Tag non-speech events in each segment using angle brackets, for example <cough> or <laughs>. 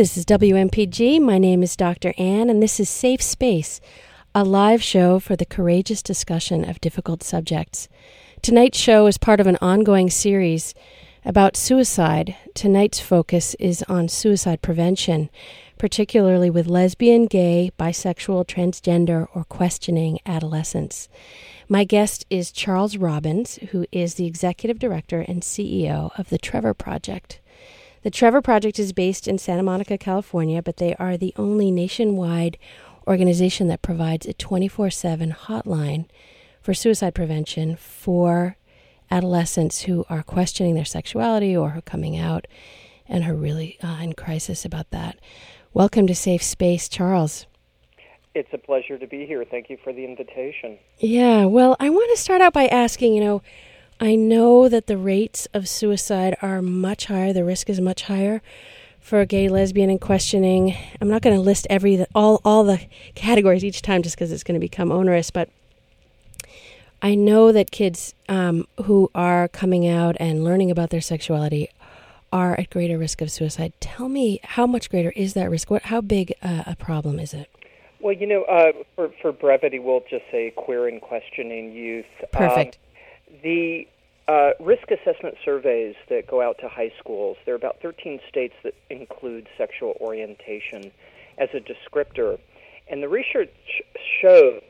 This is WMPG. My name is Dr. Ann, and this is Safe Space, a live show for the courageous discussion of difficult subjects. Tonight's show is part of an ongoing series about suicide. Tonight's focus is on suicide prevention, particularly with lesbian, gay, bisexual, transgender, or questioning adolescents. My guest is Charles Robbins, who is the executive director and CEO of the Trevor Project. The Trevor Project is based in Santa Monica, California, but they are the only nationwide organization that provides a 24 7 hotline for suicide prevention for adolescents who are questioning their sexuality or who are coming out and are really uh, in crisis about that. Welcome to Safe Space, Charles. It's a pleasure to be here. Thank you for the invitation. Yeah, well, I want to start out by asking, you know, I know that the rates of suicide are much higher, the risk is much higher for a gay, lesbian, and questioning. I'm not going to list every all all the categories each time just because it's going to become onerous, but I know that kids um, who are coming out and learning about their sexuality are at greater risk of suicide. Tell me, how much greater is that risk? What, how big uh, a problem is it? Well, you know, uh, for for brevity, we'll just say queer and questioning youth. Perfect. Um, the uh, risk assessment surveys that go out to high schools, there are about 13 states that include sexual orientation as a descriptor. And the research shows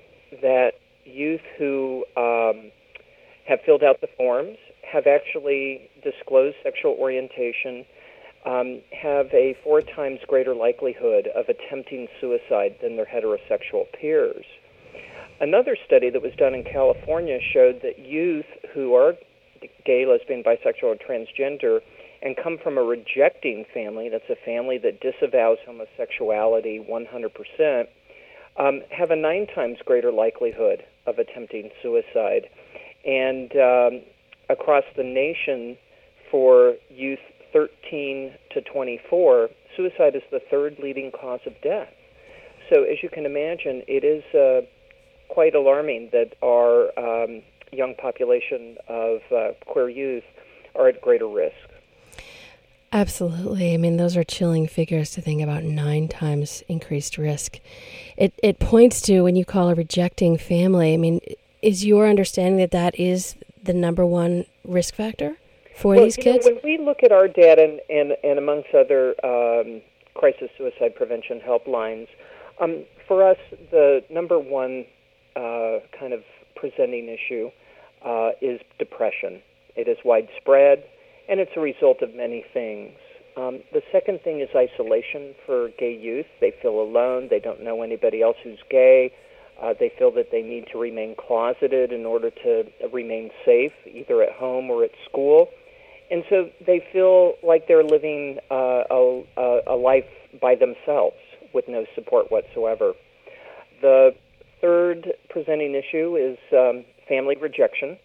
that youth who um, have filled out the forms have actually disclosed sexual orientation, um, have a four times greater likelihood of attempting suicide than their heterosexual peers. Another study that was done in California showed that youth who are gay, lesbian, bisexual, or transgender and come from a rejecting family, that's a family that disavows homosexuality 100%, um, have a nine times greater likelihood of attempting suicide. And um, across the nation, for youth 13 to 24, suicide is the third leading cause of death. So, as you can imagine, it is uh, quite alarming that our um, young population of uh, queer youth are at greater risk. Absolutely. I mean, those are chilling figures to think about nine times increased risk. It, it points to when you call a rejecting family, I mean, is your understanding that that is the number one risk factor for well, these kids? Know, when we look at our data and, and, and amongst other um, crisis suicide prevention helplines, um, for us, the number one uh, kind of presenting issue uh, is depression. It is widespread, and it's a result of many things. Um, the second thing is isolation for gay youth. They feel alone. They don't know anybody else who's gay. Uh, they feel that they need to remain closeted in order to remain safe, either at home or at school. And so they feel like they're living uh, a, a life by themselves with no support whatsoever. The third presenting issue is um, family rejection.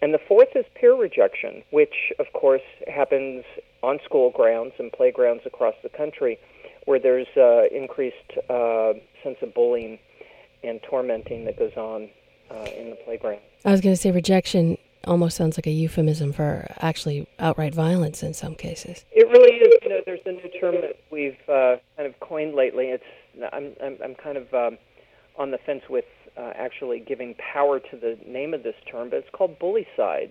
And the fourth is peer rejection, which, of course, happens on school grounds and playgrounds across the country where there's uh, increased uh, sense of bullying and tormenting that goes on uh, in the playground. I was going to say rejection almost sounds like a euphemism for actually outright violence in some cases. It really is. You know, there's a new term that we've uh, kind of coined lately. It's I'm I'm, I'm kind of um, on the fence with uh, actually giving power to the name of this term, but it's called bullycide.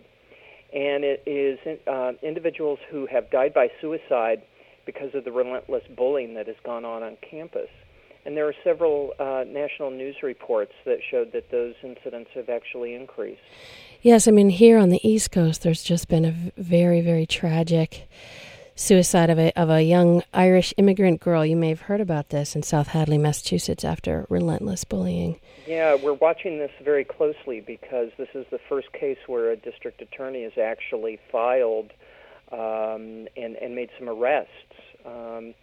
And it is uh, individuals who have died by suicide because of the relentless bullying that has gone on on campus. And there are several uh, national news reports that showed that those incidents have actually increased. Yes, I mean, here on the East Coast, there's just been a very, very tragic suicide of a, of a young Irish immigrant girl. You may have heard about this in South Hadley, Massachusetts, after relentless bullying. Yeah, we're watching this very closely because this is the first case where a district attorney has actually filed um, and, and made some arrests. Um,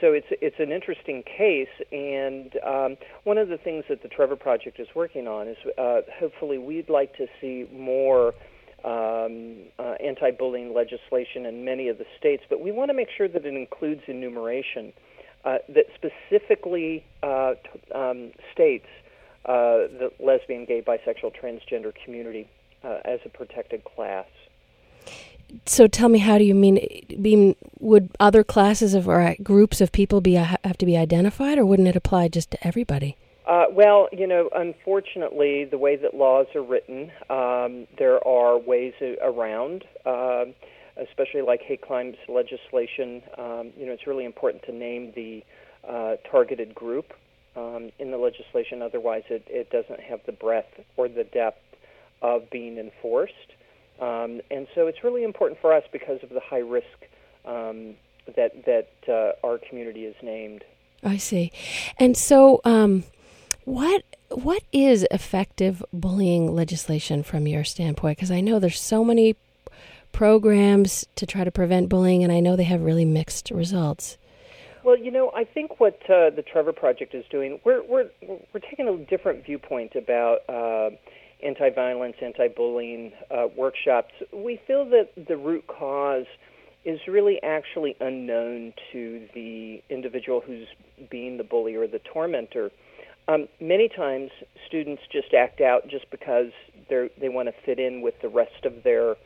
so it's it's an interesting case, and um, one of the things that the Trevor Project is working on is uh, hopefully we'd like to see more um, uh, anti-bullying legislation in many of the states, but we want to make sure that it includes enumeration uh, that specifically uh, t- um, states uh, the lesbian, gay, bisexual, transgender community uh, as a protected class. so tell me, how do you mean? mean would other classes of or groups of people be have to be identified, or wouldn't it apply just to everybody? Uh, well, you know, unfortunately, the way that laws are written, um, there are ways around, uh, especially like hate crimes legislation. Um, you know, it's really important to name the uh, targeted group um, in the legislation. Otherwise, it, it doesn't have the breadth or the depth of being enforced. Um, and so it's really important for us because of the high risk um, that that uh, our community is named. I see. And so, um, what what is effective bullying legislation from your standpoint? Because I know there's so many programs to try to prevent bullying, and I know they have really mixed results. Well, you know, I think what uh, the Trevor Project is doing, we're we're we're taking a different viewpoint about. Uh, anti-violence, anti-bullying uh, workshops, we feel that the root cause is really actually unknown to the individual who's being the bully or the tormentor. Um, many times, students just act out just because they they want to fit in with the rest of their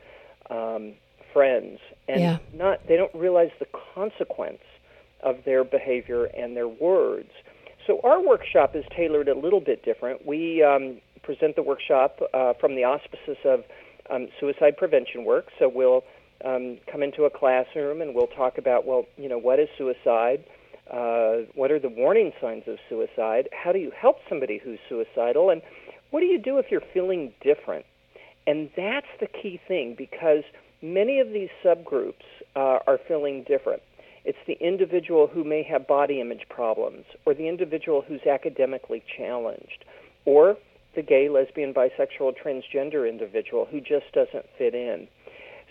um, friends, and yeah. not they don't realize the consequence of their behavior and their words. So our workshop is tailored a little bit different. We um, present the workshop uh, from the auspices of um, suicide prevention work. So we'll um, come into a classroom and we'll talk about, well, you know, what is suicide? Uh, what are the warning signs of suicide? How do you help somebody who's suicidal? And what do you do if you're feeling different? And that's the key thing because many of these subgroups uh, are feeling different. It's the individual who may have body image problems, or the individual who's academically challenged, or the gay, lesbian, bisexual, transgender individual who just doesn't fit in.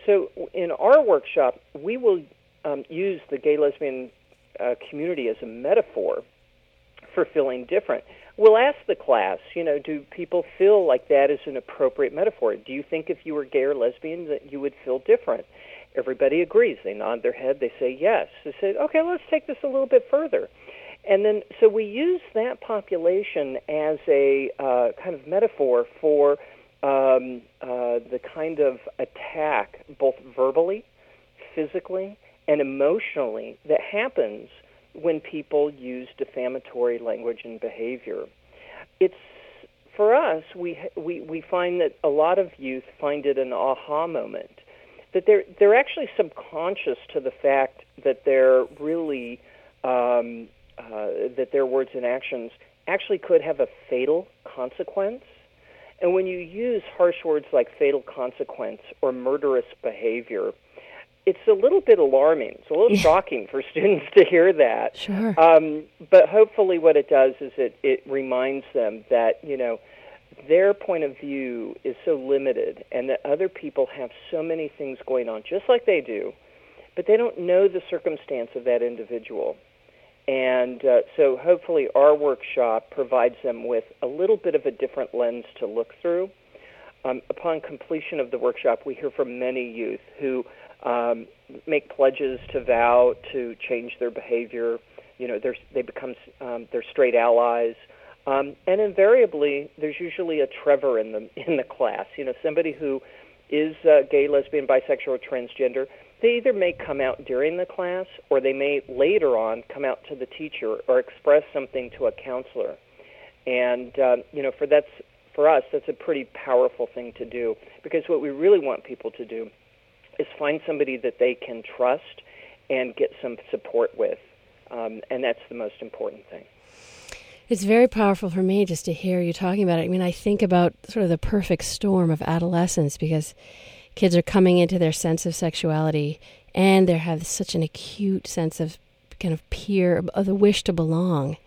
So in our workshop, we will um, use the gay, lesbian uh, community as a metaphor for feeling different. We'll ask the class, you know, do people feel like that is an appropriate metaphor? Do you think if you were gay or lesbian that you would feel different? Everybody agrees. They nod their head. They say yes. They say, okay, let's take this a little bit further. And then, so we use that population as a uh, kind of metaphor for um, uh, the kind of attack, both verbally, physically, and emotionally, that happens when people use defamatory language and behavior. It's for us, we we we find that a lot of youth find it an aha moment that they're they're actually subconscious to the fact that they're really um, uh, that their words and actions actually could have a fatal consequence. And when you use harsh words like fatal consequence or murderous behavior, it's a little bit alarming. It's a little shocking for <laughs> students to hear that. Sure. Um, but hopefully, what it does is it, it reminds them that, you know, their point of view is so limited and that other people have so many things going on just like they do, but they don't know the circumstance of that individual. And uh, so hopefully our workshop provides them with a little bit of a different lens to look through. Um, upon completion of the workshop, we hear from many youth who um, make pledges to vow to change their behavior. You know, they're, they become um, they're straight allies, um, and invariably there's usually a Trevor in the in the class. You know, somebody who is uh, gay, lesbian, bisexual, or transgender they either may come out during the class or they may later on come out to the teacher or express something to a counselor. And uh, you know, for that's for us, that's a pretty powerful thing to do because what we really want people to do is find somebody that they can trust and get some support with, um, and that's the most important thing. It's very powerful for me just to hear you talking about it. I mean, I think about sort of the perfect storm of adolescence because kids are coming into their sense of sexuality and they have such an acute sense of kind of peer of the wish to belong.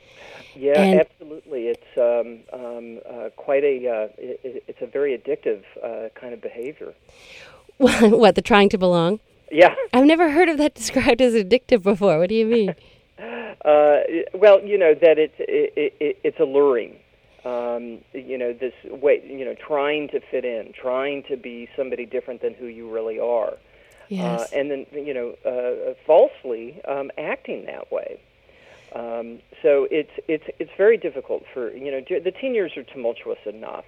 Yeah, and absolutely. It's um, um, uh, quite a uh, it, it's a very addictive uh, kind of behavior. <laughs> what the trying to belong? Yeah, I've never heard of that <laughs> described as addictive before. What do you mean? Uh, well, you know that it's it, it, it's alluring um, you know, this way, you know, trying to fit in, trying to be somebody different than who you really are. Yes. Uh, and then, you know, uh, falsely um, acting that way. Um, so it's it's it's very difficult for you know the teen years are tumultuous enough,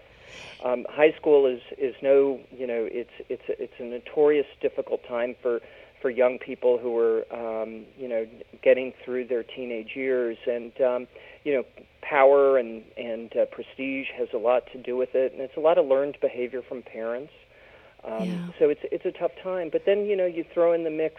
Um, high school is is no, you know, it's it's it's a notorious difficult time for for young people who are, um, you know, getting through their teenage years, and um, you know, power and and uh, prestige has a lot to do with it, and it's a lot of learned behavior from parents. Um, Yeah. So it's it's a tough time. But then you know, you throw in the mix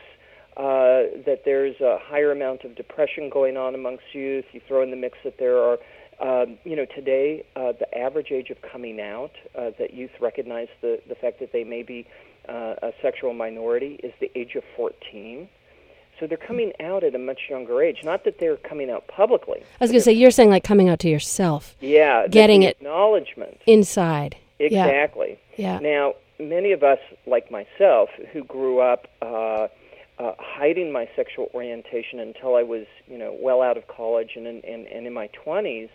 uh, that there's a higher amount of depression going on amongst youth. You throw in the mix that there are, um, you know, today uh, the average age of coming out uh, that youth recognize the the fact that they may be uh, a sexual minority is the age of 14. So they're coming out at a much younger age. Not that they're coming out publicly. I was going to say, you're saying like coming out to yourself Yeah, Getting it- acknowledgement. inside. Exactly. Yeah. Now, many of us, like myself, who grew up uh, uh, hiding my sexual orientation until I was, you know, well out of college and in, and, and in my 20s,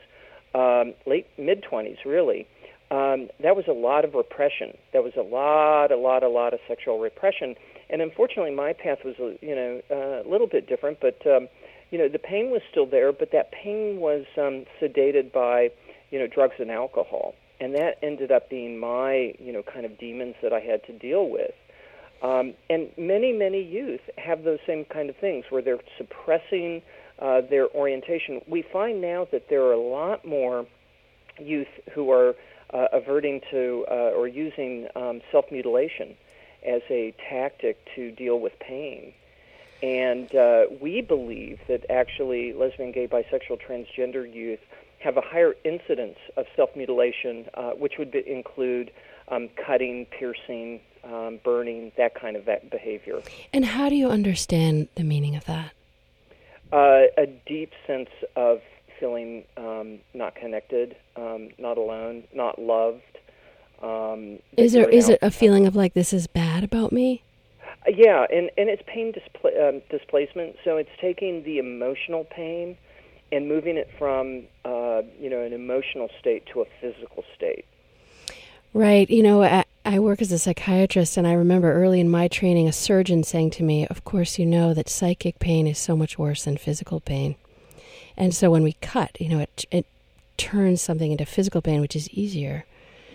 um, late mid 20s, really. Um, that was a lot of repression. That was a lot, a lot, a lot of sexual repression. And unfortunately, my path was, you know, uh, a little bit different. But um, you know, the pain was still there, but that pain was um, sedated by, you know, drugs and alcohol, and that ended up being my, you know, kind of demons that I had to deal with. Um, and many, many youth have those same kind of things where they're suppressing uh, their orientation. We find now that there are a lot more youth who are uh, averting to uh, or using um, self mutilation as a tactic to deal with pain. And uh, we believe that actually lesbian, gay, bisexual, transgender youth have a higher incidence of self mutilation, uh, which would be, include um, cutting, piercing, um, burning, that kind of that behavior. And how do you understand the meaning of that? Uh, a deep sense of feeling um, not connected, um, not alone, not loved. Um, Is there is it a feeling of like this is bad about me? Uh, Yeah, and and it's pain displa- um, displacement. So it's taking the emotional pain and moving it from uh, you know an emotional state to a physical state. Right. You know, I, work as a psychiatrist, and I remember early in my training a surgeon saying to me, Of course, you know that psychic pain is so much worse than physical pain. And so when we cut, you know, it, it turns something into physical pain, which is easier.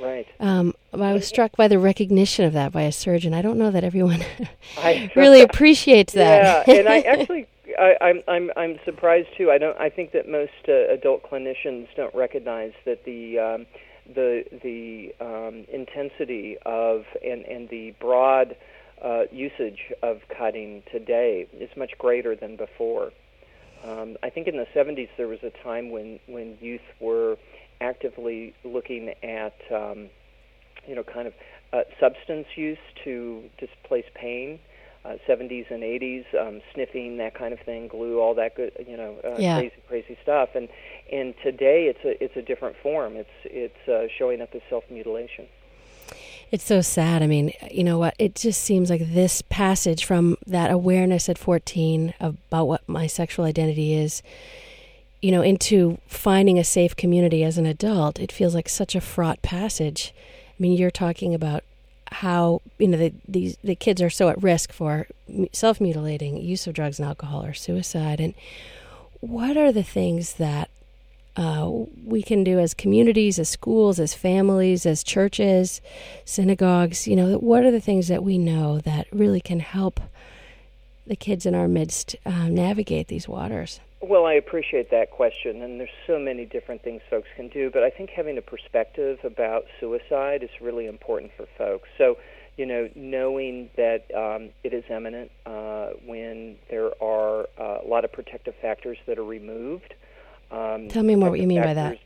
Right. Um, I was struck by the recognition of that by a surgeon. I don't know that everyone <laughs> I <laughs> really appreciates that. Yeah, and I <laughs> actually. I, I'm I'm I'm surprised too. I don't. I think that most uh, adult clinicians don't recognize that the um, the the um, intensity of and and the broad uh, usage of cutting today is much greater than before. Um, I think in the 70s there was a time when when youth were actively looking at um, you know kind of uh, substance use to displace pain. Uh, 70s and 80s, um, sniffing, that kind of thing, glue, all that good, you know, uh, Yeah. crazy, crazy stuff. And and today it's a it's a different form. It's it's uh, showing up as self mutilation. It's so sad. I mean, you know what? It just seems like this passage from that awareness at 14 about what my sexual identity is, you know, into finding a safe community as an adult, it feels like such a fraught passage. I mean, you're talking about how, you know, the, these the kids are so at risk for self mutilating, use of drugs and alcohol, or suicide. And what are the things that uh, we can do as communities, as schools, as families, as churches, synagogues. You know, what are the things that we know that really can help the kids in our midst uh, navigate these waters? Well, I appreciate that question, and there's so many different things folks can do, but I think having a perspective about suicide is really important for folks. So, you know, knowing that um, it is imminent uh, when there are uh, a lot of protective factors that are removed. Um, Tell me more what you mean by that.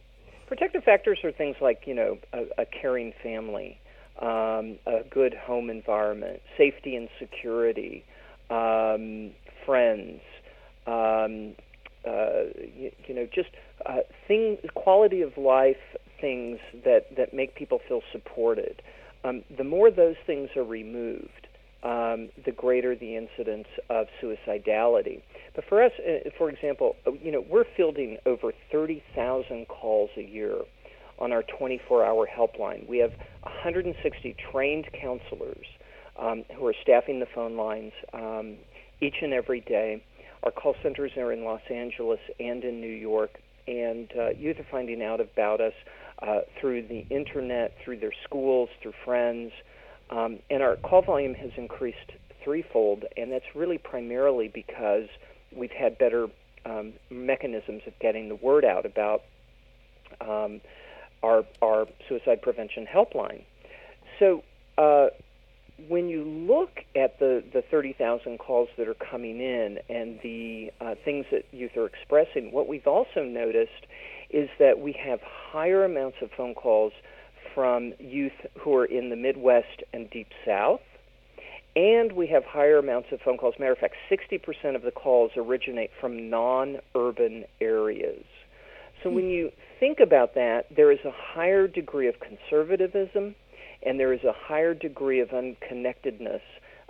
Protective factors are things like, you know, a, a caring family, um, a good home environment, safety and security, um, friends, um, uh, you, you know, just uh, things, quality of life things that, that make people feel supported. Um, the more those things are removed, um, the greater the incidence of suicidality. But for us, uh, for example, uh, you know, we're fielding over 30,000 calls a year on our 24-hour helpline. We have 160 trained counselors um, who are staffing the phone lines um, each and every day. Our call centers are in Los Angeles and in New York, and uh, youth are finding out about us uh, through the internet, through their schools, through friends. Um, and our call volume has increased threefold, and that's really primarily because we've had better um, mechanisms of getting the word out about um, our, our suicide prevention helpline. So, uh, when you look at the, the 30,000 calls that are coming in and the uh, things that youth are expressing, what we've also noticed is that we have higher amounts of phone calls from youth who are in the Midwest and Deep South. And we have higher amounts of phone calls. Matter of fact, 60% of the calls originate from non urban areas. So when you think about that, there is a higher degree of conservatism and there is a higher degree of unconnectedness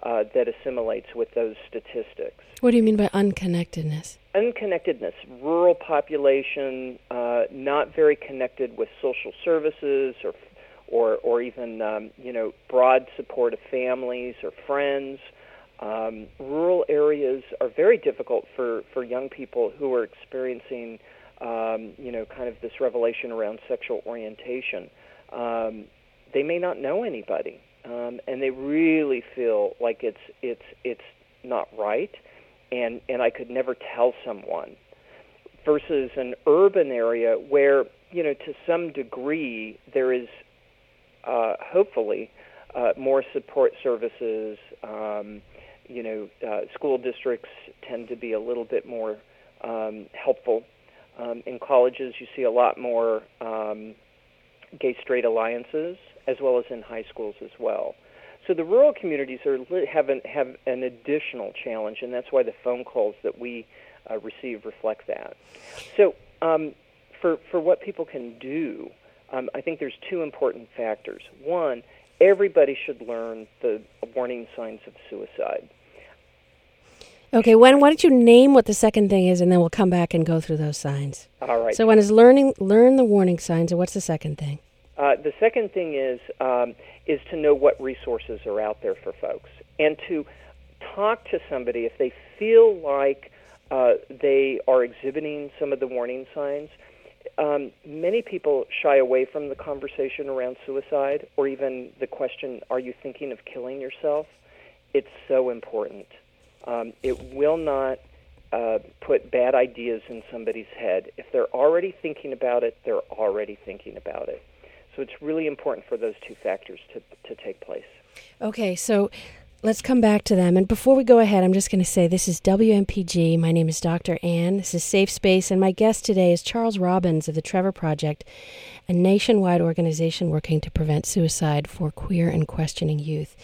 uh, that assimilates with those statistics. What do you mean by unconnectedness? Unconnectedness, rural population, uh, not very connected with social services or, or, or even um, you know broad support of families or friends. Um, rural areas are very difficult for, for young people who are experiencing um, you know kind of this revelation around sexual orientation. They may not know anybody, um, and they really feel like it's it's it's not right, and and I could never tell someone. Versus an urban area where you know to some degree there is uh, hopefully uh, more support services. Um, you know, uh, school districts tend to be a little bit more um, helpful. Um, in colleges, you see a lot more um, gay straight alliances as well as in high schools as well. So the rural communities are have an, have an additional challenge, and that's why the phone calls that we uh, receive reflect that. So um, for for what people can do, um, I think there's two important factors. One, everybody should learn the warning signs of suicide. Okay, when why don't you name what the second thing is, and then we'll come back and go through those signs. All right. So one is learning learn the warning signs, and what's the second thing? Uh, the second thing is um, is to know what resources are out there for folks, and to talk to somebody if they feel like uh, they are exhibiting some of the warning signs. Um, many people shy away from the conversation around suicide, or even the question, "Are you thinking of killing yourself?" It's so important. Um, it will not uh, put bad ideas in somebody's head. If they're already thinking about it, they're already thinking about it. So it's really important for those two factors to, to take place. Okay, so let's come back to them. And before we go ahead, I'm just going to say this is WMPG. My name is Dr. Ann. This is Safe Space, and my guest today is Charles Robbins of the Trevor Project, a nationwide organization working to prevent suicide for queer and questioning youth.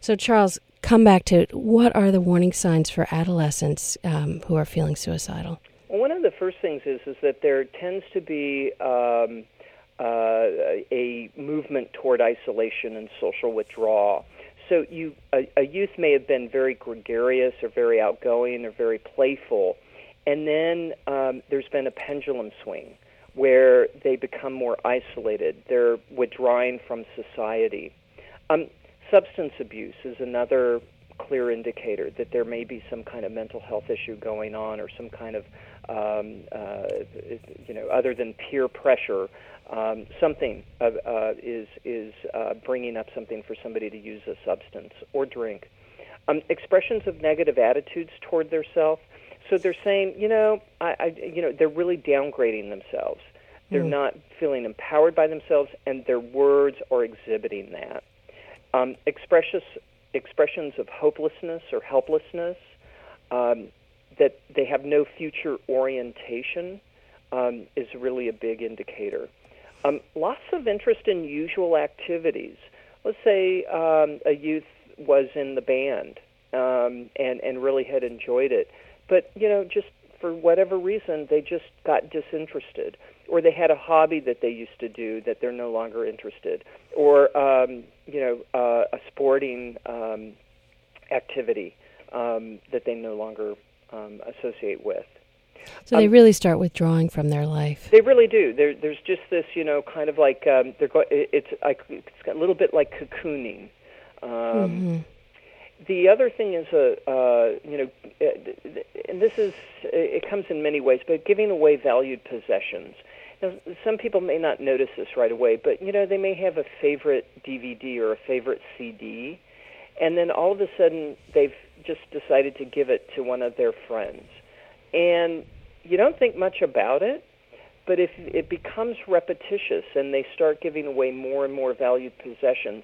So, Charles, come back to what are the warning signs for adolescents um, who are feeling suicidal? One of the first things is is that there tends to be um, uh, a movement toward isolation and social withdrawal. So you, a, a youth may have been very gregarious or very outgoing or very playful, and then um, there's been a pendulum swing where they become more isolated. They're withdrawing from society. Um, Substance abuse is another clear indicator that there may be some kind of mental health issue going on or some kind of, um, uh, you know, other than peer pressure, um, something uh, uh, is, is uh, bringing up something for somebody to use a substance or drink. Um, expressions of negative attitudes toward their self. So they're saying, you know, I, I, you know, they're really downgrading themselves. They're mm. not feeling empowered by themselves, and their words are exhibiting that. Um, expressions, expressions of hopelessness or helplessness, um, that they have no future orientation, um, is really a big indicator. Um, lots of interest in usual activities. Let's say um, a youth was in the band um, and and really had enjoyed it, but you know just for whatever reason they just got disinterested, or they had a hobby that they used to do that they're no longer interested, or um, you know uh, a sporting um, activity um, that they no longer um, associate with. So they um, really start withdrawing from their life. They really do. There, there's just this, you know, kind of like um, they're go- it's like it's a little bit like cocooning. Um, mm-hmm. The other thing is a, uh, you know, uh, and this is it comes in many ways, but giving away valued possessions. Now, some people may not notice this right away, but you know they may have a favorite DVD or a favorite CD, and then all of a sudden they've just decided to give it to one of their friends, and you don't think much about it. But if it becomes repetitious and they start giving away more and more valued possessions,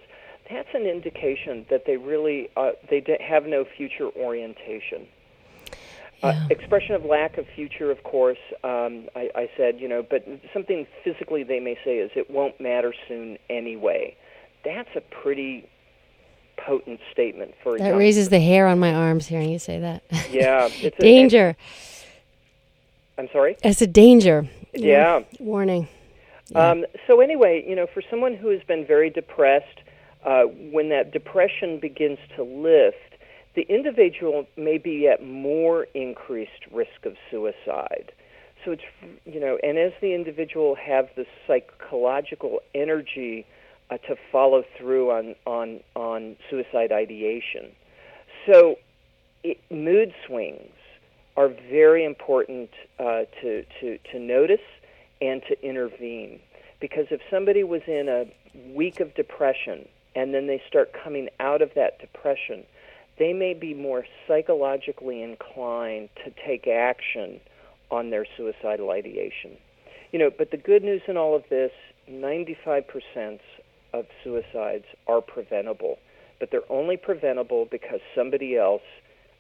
that's an indication that they really uh, they have no future orientation. Uh, yeah. Uh, expression of lack of future, of course. Um, I, I said, you know, but something physically they may say is it won't matter soon anyway. That's a pretty potent statement for that raises the hair on my arms hearing you say that. Yeah, <laughs> it's danger. I'm sorry. It's a danger. Yeah. Warning. Yeah. Um, so anyway, you know, for someone who has been very depressed, uh, when that depression begins to lift, the individual may be at more increased risk of suicide. So it's, you know, and as the individual have the psychological energy uh, to follow through on, on, on suicide ideation. So it, mood swings are very important uh, to, to, to notice and to intervene. Because if somebody was in a week of depression and then they start coming out of that depression, they may be more psychologically inclined to take action on their suicidal ideation. You know, but the good news in all of this 95% of suicides are preventable, but they're only preventable because somebody else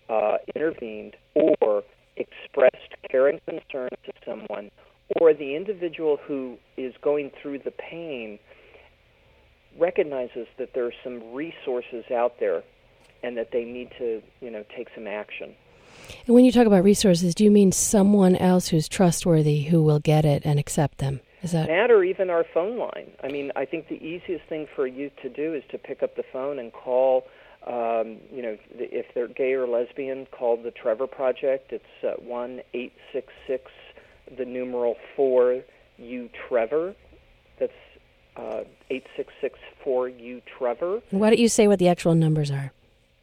uh, intervened or expressed care and concern to someone, or the individual who is going through the pain recognizes that there are some resources out there and that they need to, you know, take some action. And when you talk about resources, do you mean someone else who's trustworthy who will get it and accept them? Is that that or even our phone line? I mean, I think the easiest thing for a youth to do is to pick up the phone and call. Um, you know, if they're gay or lesbian, call the Trevor Project. It's uh, one eight six six, the numeral four U Trevor. That's eight six six four U Trevor. Why don't you say what the actual numbers are?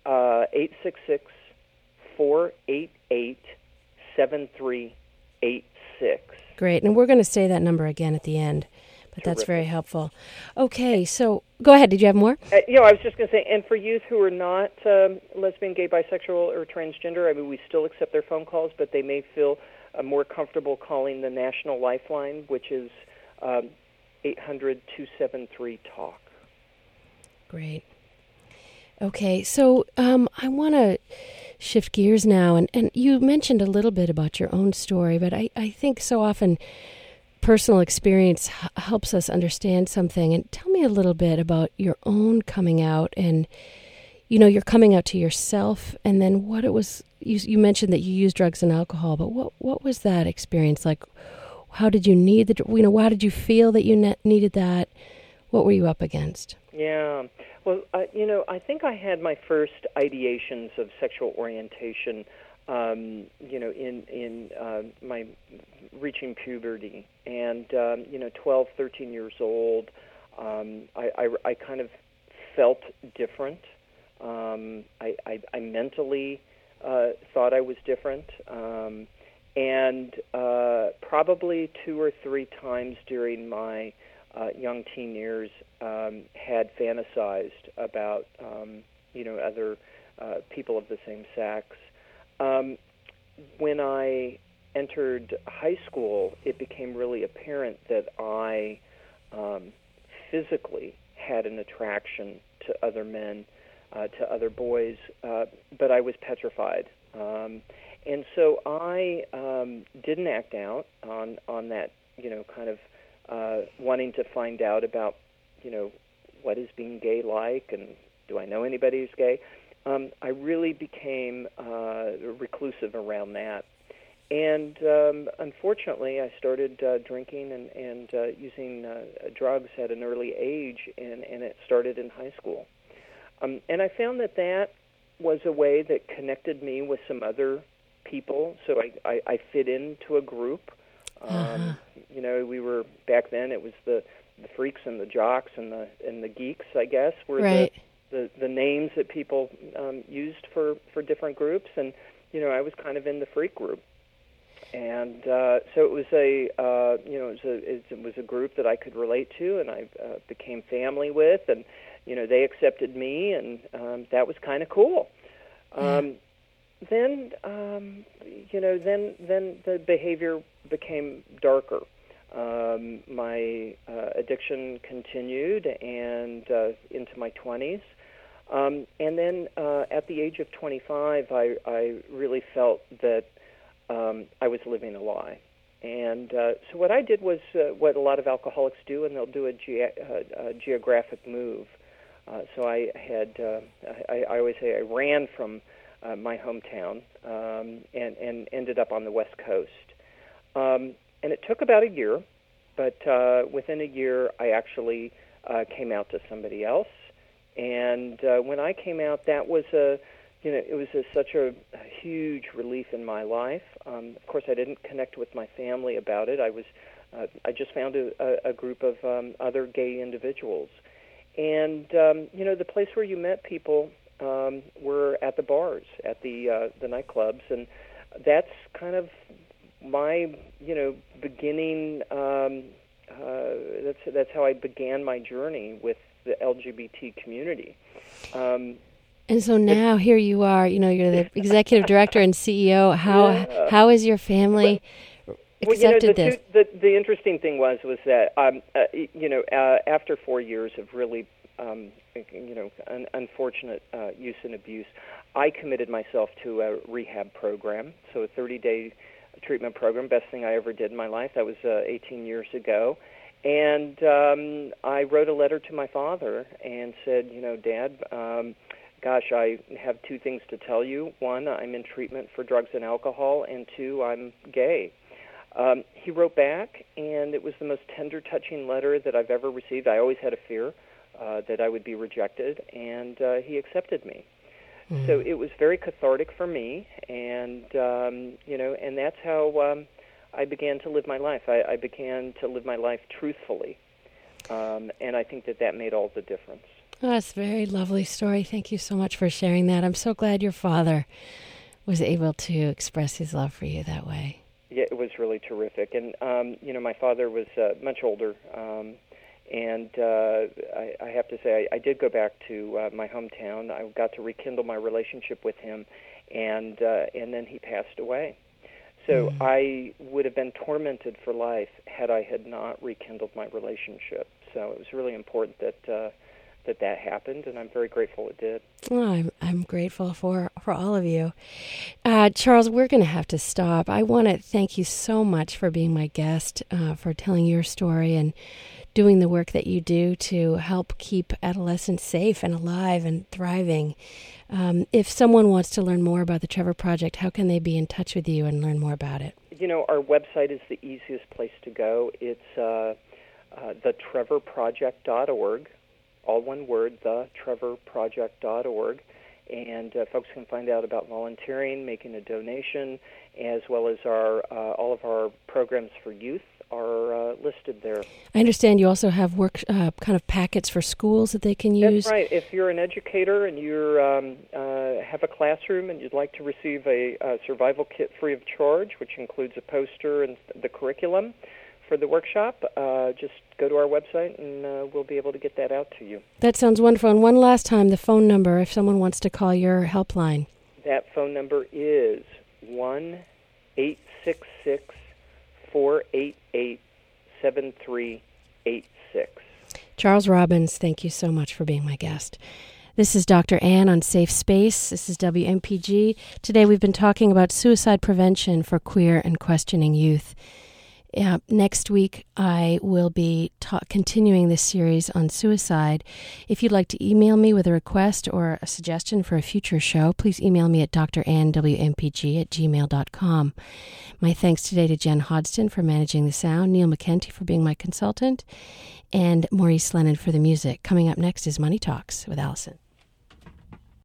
Uh, 866 488 7386. Great. And we're going to say that number again at the end, but Terrific. that's very helpful. Okay, so go ahead. Did you have more? Uh, you know, I was just going to say, and for youth who are not um, lesbian, gay, bisexual, or transgender, I mean, we still accept their phone calls, but they may feel uh, more comfortable calling the National Lifeline, which is um, 800 273 TALK. Great. Okay, so um, I want to shift gears now, and, and you mentioned a little bit about your own story, but I, I think so often personal experience h- helps us understand something. And tell me a little bit about your own coming out, and you know, you're coming out to yourself, and then what it was. You, you mentioned that you used drugs and alcohol, but what what was that experience like? How did you need the? You know, why did you feel that you ne- needed that? What were you up against? Yeah. Well, uh, you know, I think I had my first ideations of sexual orientation, um, you know, in in uh, my reaching puberty, and um, you know, 12, 13 years old. Um, I, I, I kind of felt different. Um, I, I, I mentally uh, thought I was different. Um, and uh, probably two or three times during my uh, young teen years, um, had fantasized about um, you know other uh, people of the same sex. Um, when I entered high school, it became really apparent that I um, physically had an attraction to other men, uh, to other boys, uh, but I was petrified. Um, and so I um, didn't act out on on that, you know, kind of uh, wanting to find out about you know, what is being gay like, and do I know anybody who's gay? Um, I really became uh, reclusive around that. And um, unfortunately, I started uh, drinking and, and uh, using uh, drugs at an early age, and, and it started in high school. Um, and I found that that was a way that connected me with some other people. So I, I, I fit into a group. Um, uh-huh. You know, we were back then. It was the the freaks and the jocks and the and the geeks, I guess, were right. the, the the names that people um, used for for different groups, and you know, I was kind of in the freak group. and uh, so it was a uh, you know it was a it was a group that I could relate to, and I uh, became family with, and you know they accepted me, and um, that was kind of cool. Um, then um, you know then then the behavior became darker. Um, my uh, addiction continued and uh, into my 20s. Um, and then uh, at the age of 25, I, I really felt that um, I was living a lie. And uh, so what I did was uh, what a lot of alcoholics do, and they'll do a, ge- a, a geographic move. Uh, so I had, uh, I, I always say I ran from uh, my hometown um, and, and ended up on the West Coast. Um, and it took about a year, but uh, within a year, I actually uh, came out to somebody else. And uh, when I came out, that was a, you know, it was a, such a, a huge relief in my life. Um, of course, I didn't connect with my family about it. I was, uh, I just found a, a, a group of um, other gay individuals, and um, you know, the place where you met people um, were at the bars, at the uh, the nightclubs, and that's kind of my you know beginning. Um, uh, that's that's how I began my journey with the LGBT community. Um, and so now here you are. You know, you're the <laughs> executive director and CEO. How Yeah. how is your family well, accepted you know, the, this? two- the the interesting thing was was that um, uh, you know uh, after four years of really um, you know un- unfortunate uh, use and abuse, I committed myself to a rehab program. So a 30 day treatment program, best thing I ever did in my life. That was uh, 18 years ago. And um, I wrote a letter to my father and said, you know, Dad, um, gosh, I have two things to tell you. One, I'm in treatment for drugs and alcohol, and two, I'm gay. Um, he wrote back, and it was the most tender, touching letter that I've ever received. I always had a fear that I would be rejected, and uh, he accepted me. So it was very cathartic for me, and um, you know, and that's how um, I began to live my life. I, I began to live my life truthfully, um, and I think that that made all the difference. Oh, that's a very lovely story. Thank you so much for sharing that. I'm so glad your father was able to express his love for you that way. Yeah, it was really terrific. And um, you know, my father was uh, much older, um, and uh, I, I have to say, I, I did go back to uh, my hometown. I got to rekindle my relationship with him, and uh, and then he passed away. So I would have been tormented for life had I had not rekindled my relationship. So it was really important that uh, that that happened, and I'm very grateful it did. Oh, I'm I'm grateful for for all of you, uh, Charles. We're going to have to stop. I want to thank you so much for being my guest, uh, for telling your story and doing the work that you do to help keep adolescents safe and alive and thriving. Um, if someone wants to learn more about the Trevor Project, how can they be in touch with you and learn more about it? you know, our website is the easiest place to go. It's uh, uh, thetrevorproject.org, all one word, thetrevorproject.org. And uh, folks can find out about volunteering, making a donation, as well as our uh, all of our programs for youth are uh, listed there. I understand you also have work uh, kind of packets for schools that they can use. That's right. If you're an educator and you um, uh, have a classroom and you'd like to receive a, uh survival kit free of charge, which includes a poster and the curriculum for the workshop, uh, just go to our website and uh, we'll be able to get that out to you. That sounds wonderful. And one last time, the phone number if someone wants to call your helpline. That phone number is one eight six six four eight eight seven three eight six. Charles Robbins, thank you so much for being my guest. This is Dr. Ann on Safe Space. This is WMPG. Today we've been talking about suicide prevention for queer and questioning youth. Next week, I will be ta- continuing this series on suicide. If you'd like to email me with a request or a suggestion for a future show, please email me at drannwmpg at gmail.com. My thanks today to Jen Hodgson for managing the sound, Neil McKenty for being my consultant, and Maurice Lennon for the music. Coming up next is Money Talks with Allison.